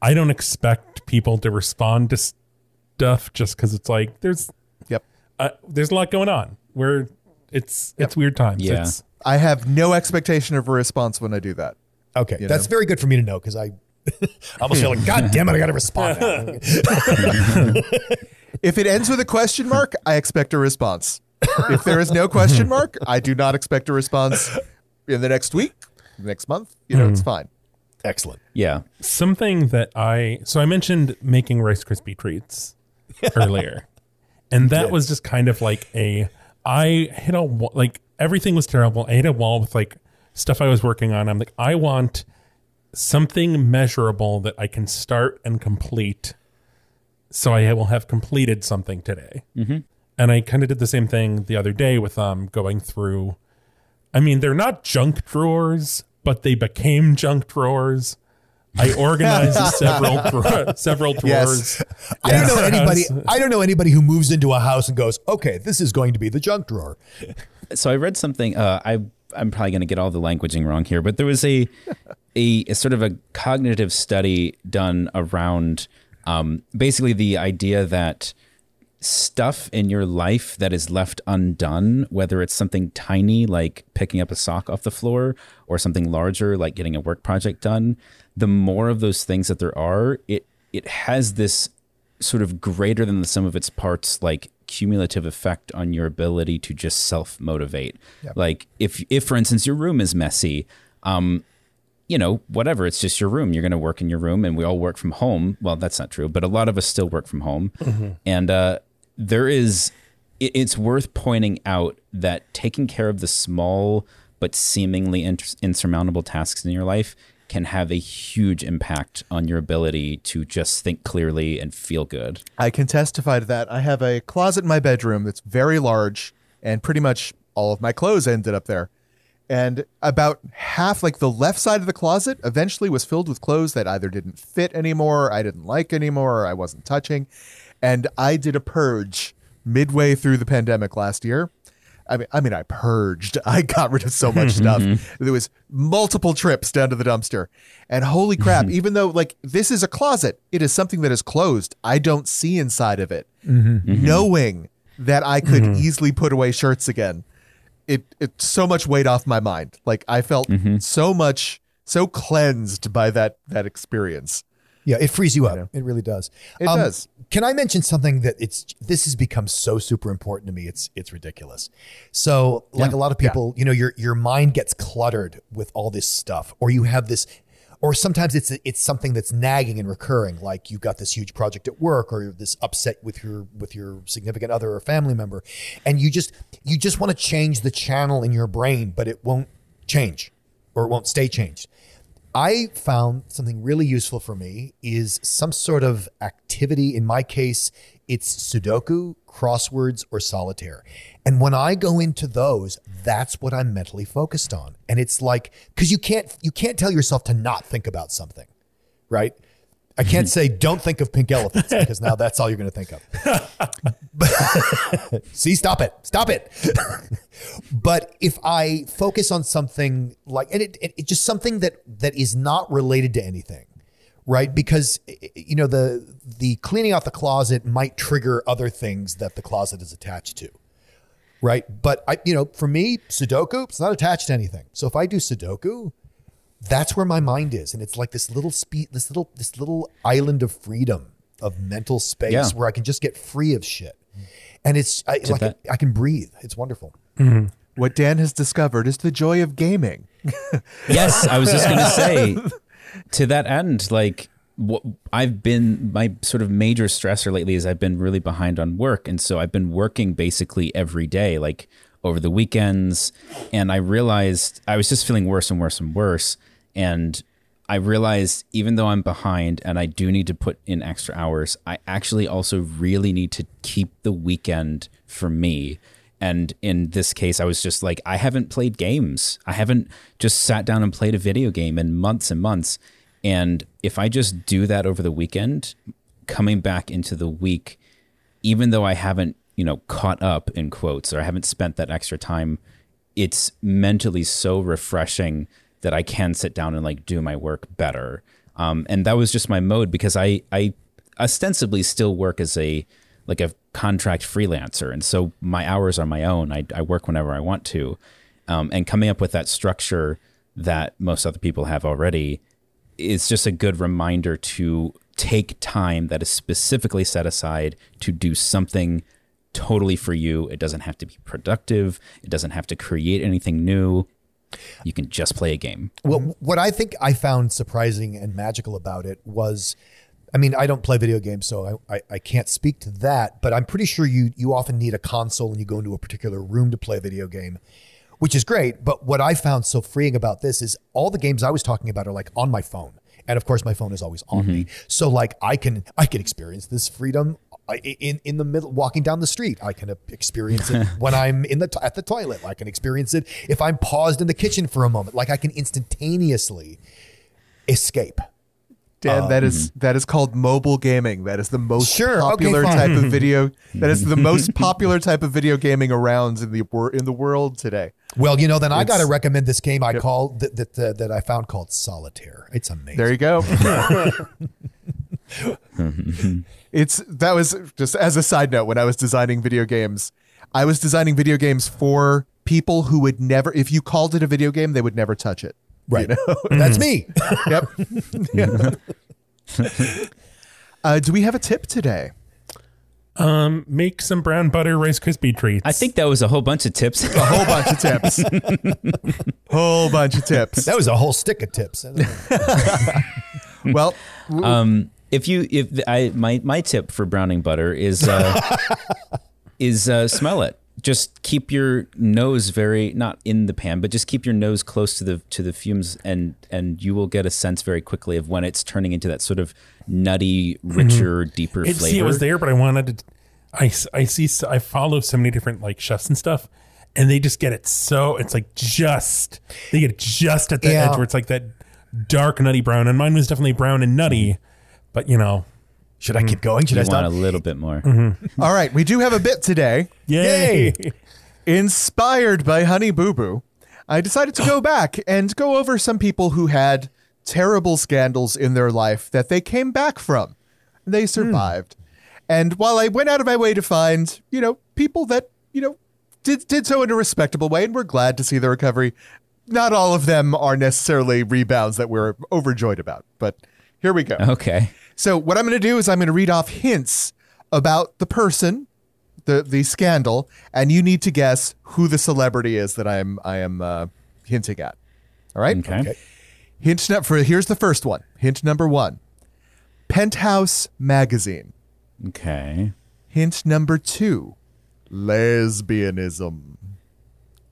I don't expect people to respond to stuff just because it's like there's yep uh, there's a lot going on where it's it's weird times. Yeah. It's, I have no expectation of a response when I do that. Okay, You that's know? very good for me to know because I almost feel like, God damn it, I got to respond. If it ends with a question mark, I expect a response. If there is no question mark, I do not expect a response in the next week, next month. You know, it's fine. Excellent. Yeah. something that I so I mentioned making Rice Krispie treats earlier, and that was just kind of like a I hit a wa- like everything was terrible. I hit a wall with like stuff I was working on. I'm like I want something measurable that I can start and complete so I will have completed something today. Mm-hmm. And I kind of did the same thing the other day with um going through. I mean, they're not junk drawers, but they became junk drawers. I organized several dra- several drawers. Yes. I don't know anybody. I don't know anybody who moves into a house and goes, "Okay, this is going to be the junk drawer." so I read something. Uh, I I'm probably going to get all the languaging wrong here, but there was a a, a sort of a cognitive study done around um, basically the idea that stuff in your life that is left undone, whether it's something tiny like picking up a sock off the floor or something larger like getting a work project done, the more of those things that there are, it it has this sort of greater than the sum of its parts like cumulative effect on your ability to just self motivate. Like if if for instance your room is messy, um you know, whatever, it's just your room. You're going to work in your room and we all work from home. Well, that's not true, but a lot of us still work from home. And uh there is it, it's worth pointing out that taking care of the small but seemingly ins- insurmountable tasks in your life can have a huge impact on your ability to just think clearly and feel good. I can testify to that. I have a closet in my bedroom that's very large, and pretty much all of my clothes ended up there. And about half, like the left side of the closet, eventually was filled with clothes that either didn't fit anymore, I didn't like anymore, or I wasn't touching. And I did a purge midway through the pandemic last year. I mean, I mean, I purged. I got rid of so much stuff. There was multiple trips down to the dumpster, and holy crap! even though like this is a closet, it is something that is closed. I don't see inside of it. Mm-hmm. Mm-hmm. Knowing that I could mm-hmm. easily put away shirts again, it it so much weight off my mind. Like I felt so much so cleansed by that that experience. Yeah, it frees you up. It really does. It um, does. Can I mention something that it's this has become so super important to me? It's it's ridiculous. So, like a lot of people, you know, your your mind gets cluttered with all this stuff, or you have this, or sometimes it's it's something that's nagging and recurring. Like you've got this huge project at work, or this upset with your with your significant other or family member, and you just you just want to change the channel in your brain, but it won't change, or it won't stay changed. I found something really useful for me is some sort of activity. In my case, it's Sudoku, crosswords, or solitaire. And when I go into those, that's what I'm mentally focused on. And it's like because you can't you can't tell yourself to not think about something, right? I can't say don't think of pink elephants because now that's all you're going to think of. See, stop it, stop it. but if I focus on something like, and it, it, it just something that that is not related to anything, right? Because you know the the cleaning out the closet might trigger other things that the closet is attached to, right? But I, you know, for me, Sudoku it's not attached to anything. So if I do Sudoku, that's where my mind is, and it's like this little spe- this little this little island of freedom of mental space Yeah. where I can just get free of shit, and it's I, like that- I can breathe. It's wonderful. Mm-hmm. What Dan has discovered is the joy of gaming. Yes, I was just going to say to that end, like what I've been my sort of major stressor lately is I've been really behind on work, and so I've been working basically every day, like over the weekends, and I realized I was just feeling worse and worse and worse, and I realized even though I'm behind and I do need to put in extra hours, I actually also really need to keep the weekend for me. And in this case, I was just like, I haven't played games. I haven't just sat down and played a video game in months and months. And if I just do that over the weekend, coming back into the week, even though I haven't, you know, caught up in quotes or I haven't spent that extra time, it's mentally so refreshing that I can sit down and like do my work better. Um, and that was just my mode because I I ostensibly still work as a like a contract freelancer, and so my hours are my own. I, I work whenever I want to, um, and coming up with that structure that most other people have already is just a good reminder to take time that is specifically set aside to do something totally for you. It doesn't have to be productive. It doesn't have to create anything new. You can just play a game. Well, what I think I found surprising and magical about it was, I mean, I don't play video games, so I, I, I can't speak to that. But I'm pretty sure you you often need a console and you go into a particular room to play a video game. which is great. But what I found so freeing about this is all the games I was talking about are like on my phone. And of course, my phone is always on mm-hmm. me. So like I can I can experience this freedom I- in in the middle walking down the street. I can experience it when I'm in the at the toilet. I can experience it if I'm paused in the kitchen for a moment. Like I can instantaneously escape. Dan, um, that is mm-hmm. that is called mobile gaming. That is the most Sure, popular fine. type of video. That is the most popular type of video gaming around in the in the world today. Well, you know, then I got to recommend this game I called that that, that that I found called Solitaire. It's amazing. There you go. It's that was just as a side note when I was designing video games, I was designing video games for people who would never if you called it a video game, they would never touch it. right. That's me. Yep. Uh, do we have a tip today? Um, make some brown butter Rice Krispie treats. I think that was a whole bunch of tips. A whole bunch of tips. whole bunch of tips. That was a whole stick of tips. Well, um, if you if I my my tip for browning butter is uh, is uh, smell it. Just keep your nose very not in the pan, but just keep your nose close to the to the fumes, and and you will get a sense very quickly of when it's turning into that sort of nutty, richer, deeper it, flavor. see, it was there, but I wanted to. I I see. I follow so many different like chefs and stuff, and they just get it so. It's like just they get it just at the Yeah. edge where it's like that dark nutty brown, and mine was definitely brown and nutty. But you know, Should I hmm. keep going? Should You I want a little bit more. Mm-hmm. all right, we do have a bit today. yay! Inspired by Honey Boo Boo, I decided to go back and go over some people who had terrible scandals in their life that they came back from. They hmm. survived. And while I went out of my way to find, you know, people that, you know, did did so in a respectable way and we're glad to see the recovery, not all of them are necessarily rebounds that we're overjoyed about. But here we go. Okay. So what I'm going to do is I'm going to read off hints about the person, the the scandal, and you need to guess who the celebrity is that I'm I am uh, hinting at. All right. Okay. Okay. Hint nu- for here's the first one. Hint number one. Penthouse magazine. Okay. Hint number two. Lesbianism.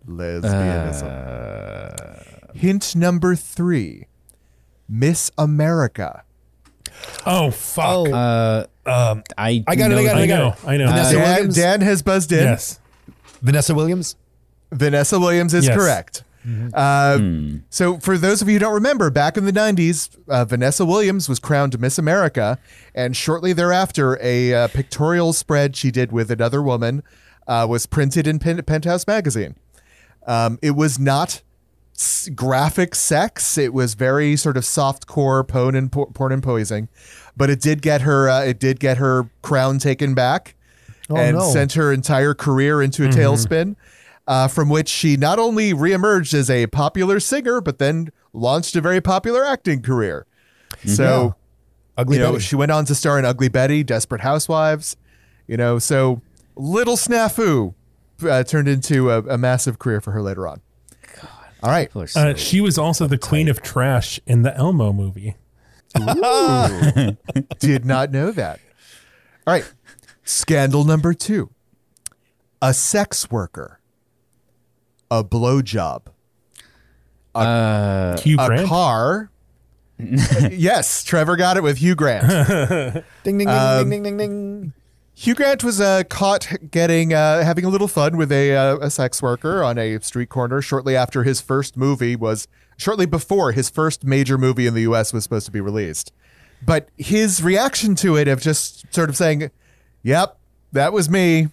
Lesbianism. Hint number three. Miss America. Oh fuck! I I got it, I got it, that- I I got know. it. I know. Vanessa Dan, Williams? Dan has buzzed in. yes. Vanessa Williams? Vanessa Williams is Yes. correct. Uh, So, for those of you who don't remember, back in the 90s, uh, Vanessa Williams was crowned Miss America. And shortly thereafter, a uh, pictorial spread she did with another woman uh, was printed in Pen- Penthouse magazine. Um, it was not s- graphic sex, it was very sort of soft core porn and, po- porn and posing. But it did get her, uh, it did get her crown taken back and no. sent her entire career into a tailspin, uh, from which she not only reemerged as a popular singer, but then launched a very popular acting career. So, Ugly you know, Betty. she went on to star in Ugly Betty, Desperate Housewives, you know, so little snafu uh, turned into a, a massive career for her later on. All right. So- Uh, she was also the queen of trash in the Elmo movie. Did not know that. All right. Scandal number two a sex worker, a blowjob, uh, a car. yes, Trevor got it with Hugh Grant. Ding, ding, ding, Um, ding, ding, ding, ding. Hugh Grant was uh, caught getting uh, having a little fun with a, uh, a sex worker on a street corner shortly after his first movie was shortly before his first major movie in the U.S. was supposed to be released. But his reaction to it of just sort of saying, "Yep, that was me.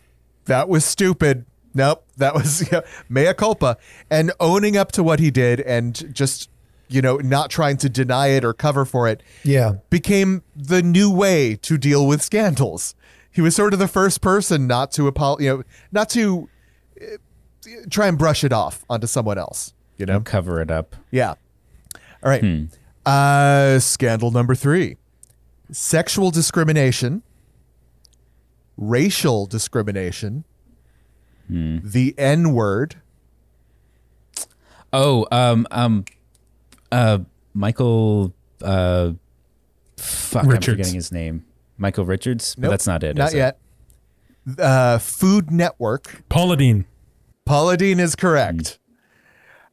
That was stupid. Nope, that was yeah, mea culpa," and owning up to what he did and just you know not trying to deny it or cover for it Yeah. became the new way to deal with scandals. He was sort of the first person not to apo- you know, not to uh, try and brush it off onto someone else. You know, cover it up. yeah. All right. Uh, scandal number three: sexual discrimination, racial discrimination, the N word. Oh, um, um, uh, Michael, uh, fuck, I'm forgetting his name. Michael Richards, but Nope, that's not it. Not is it? yet. Uh, Food Network. Paula Deen. Paula Deen is correct.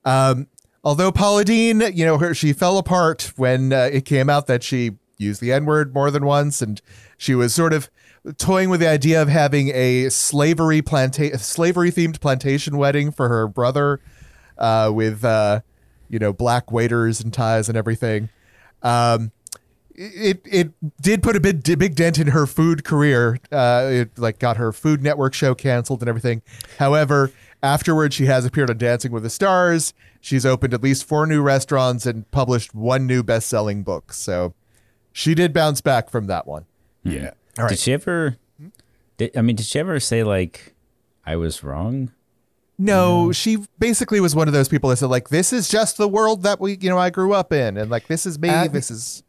Um, although Paula Deen, you know, her she fell apart when uh, it came out that she used the N word more than once, and she was sort of toying with the idea of having a slavery planta- slavery themed plantation wedding for her brother, uh, with uh, you know black waiters and ties and everything. Um, it it did put a big big dent in her food career. Uh, it like got her Food Network show canceled and everything. However, afterwards she has appeared on Dancing with the Stars. She's opened at least four new restaurants and published one new best selling book. So she did bounce back from that one. Yeah. All right. Did she ever? Did, I mean, did she ever say like, "I was wrong"? No, she basically was one of those people that said like, "This is just the world that we, you know, I grew up in, and like this is me. Uh, this is."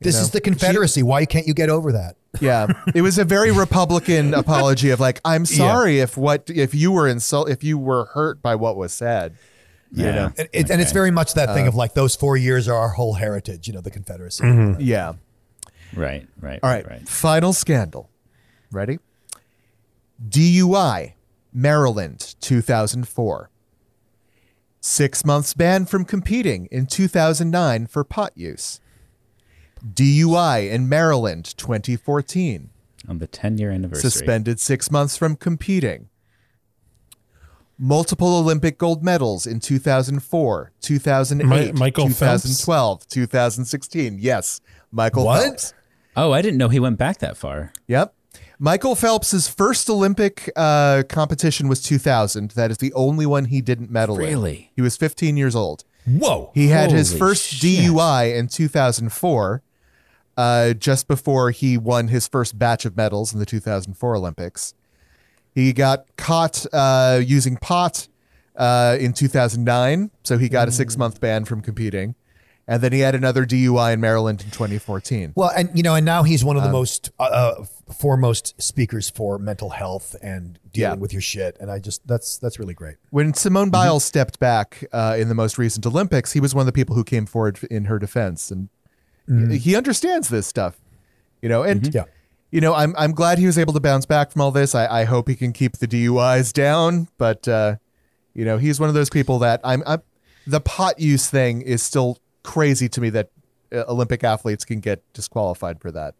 This know, is the Confederacy. Why can't you get over that? Yeah, it was a very Republican apology of like, "I'm sorry if what if you were insult if you were hurt by what was said." Yeah. know. And, it, and it's very much that thing of uh, like those four years are our whole heritage, you know, the Confederacy. Mm-hmm. Yeah. Right. Right. All right. Right. Final scandal. Ready? DUI, Maryland, 2004. Six months ban from competing in 2009 for pot use. DUI in Maryland, 2014. On the 10 year anniversary. Suspended six months from competing. Multiple Olympic gold medals in 2004, 2008, Mi- Michael Phelps? 2012, 2016. Yes, Michael What? Phelps. Oh, I didn't know he went back that far. Yep. Michael Phelps's first Olympic uh, competition was 2000. That is the only one he didn't medal in. Really? He was 15 years old. Whoa. He had his first shit. DUI in 2004, uh, just before he won his first batch of medals in the 2004 Olympics. He got caught uh, using pot uh, in 2009, so he got a six month ban from competing. And then he had another DUI in Maryland in 2014. Well, and you know, and now he's one of the most uh, uh, foremost speakers for mental health and dealing Yeah. with your shit. And I just that's that's really great. When Simone Biles stepped back uh, in the most recent Olympics, he was one of the people who came forward in her defense, and he understands this stuff, you know. And Yeah. you know, I'm I'm glad he was able to bounce back from all this. I, I hope he can keep the DUIs down, but uh, you know, he's one of those people that I'm, I'm the pot use thing is still crazy to me that uh, Olympic athletes can get disqualified for that.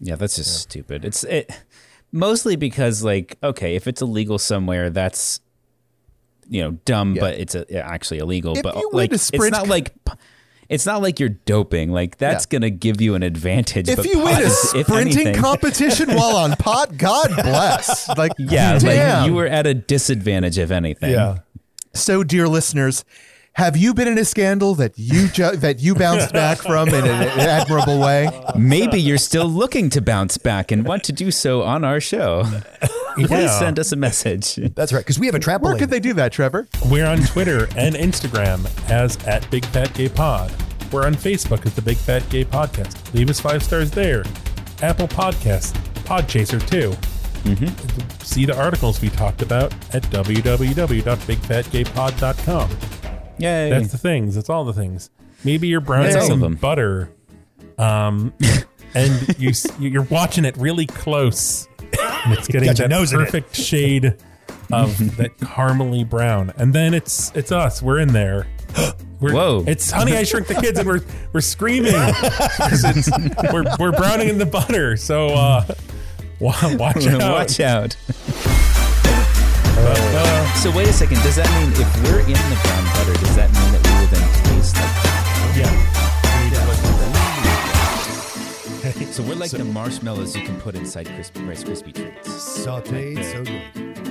Yeah, that's just stupid. It's it mostly because like okay, if it's illegal somewhere, that's you know dumb, Yeah. but it's a, actually illegal. If but like it's not like it's not like you're doping. Like that's Yeah. gonna give you an advantage. If you win a pot- sprinting competition while on pot, God bless. Like yeah, damn. like you were at a disadvantage if anything. Yeah. So, dear listeners, have you been in a scandal that you ju- that you bounced back from in an admirable way? Maybe you're still looking to bounce back and want to do so on our show. Please Yeah. send us a message. That's right. Because we have a trampoline. Where could they do that, Trevor? We're on Twitter and Instagram as at Big Fat Gay Pod. We're on Facebook as the Big Fat Gay Podcast. Leave us five stars there. Apple Podcasts, Podchaser too. Mm-hmm. See the articles we talked about at www.bigfatgaypod.com. Yay. That's the things. That's all the things. Maybe you're browning all of some them. butter, um, and you s- you're watching it really close, and it's getting Got your that nose in it. perfect shade of that caramely brown, and then it's it's us. We're in there. We're, Whoa. It's Honey I Shrunk the Kids, and we're we're screaming. 'Cause it's- we're we're browning in the butter. So uh, wa- watch out. Watch out. So wait a second. Does that mean if we're in the brown butter, does that mean that we will then taste like? Yeah. So we're like the marshmallows you can put inside crispy Rice Krispie treats. sauteed so good.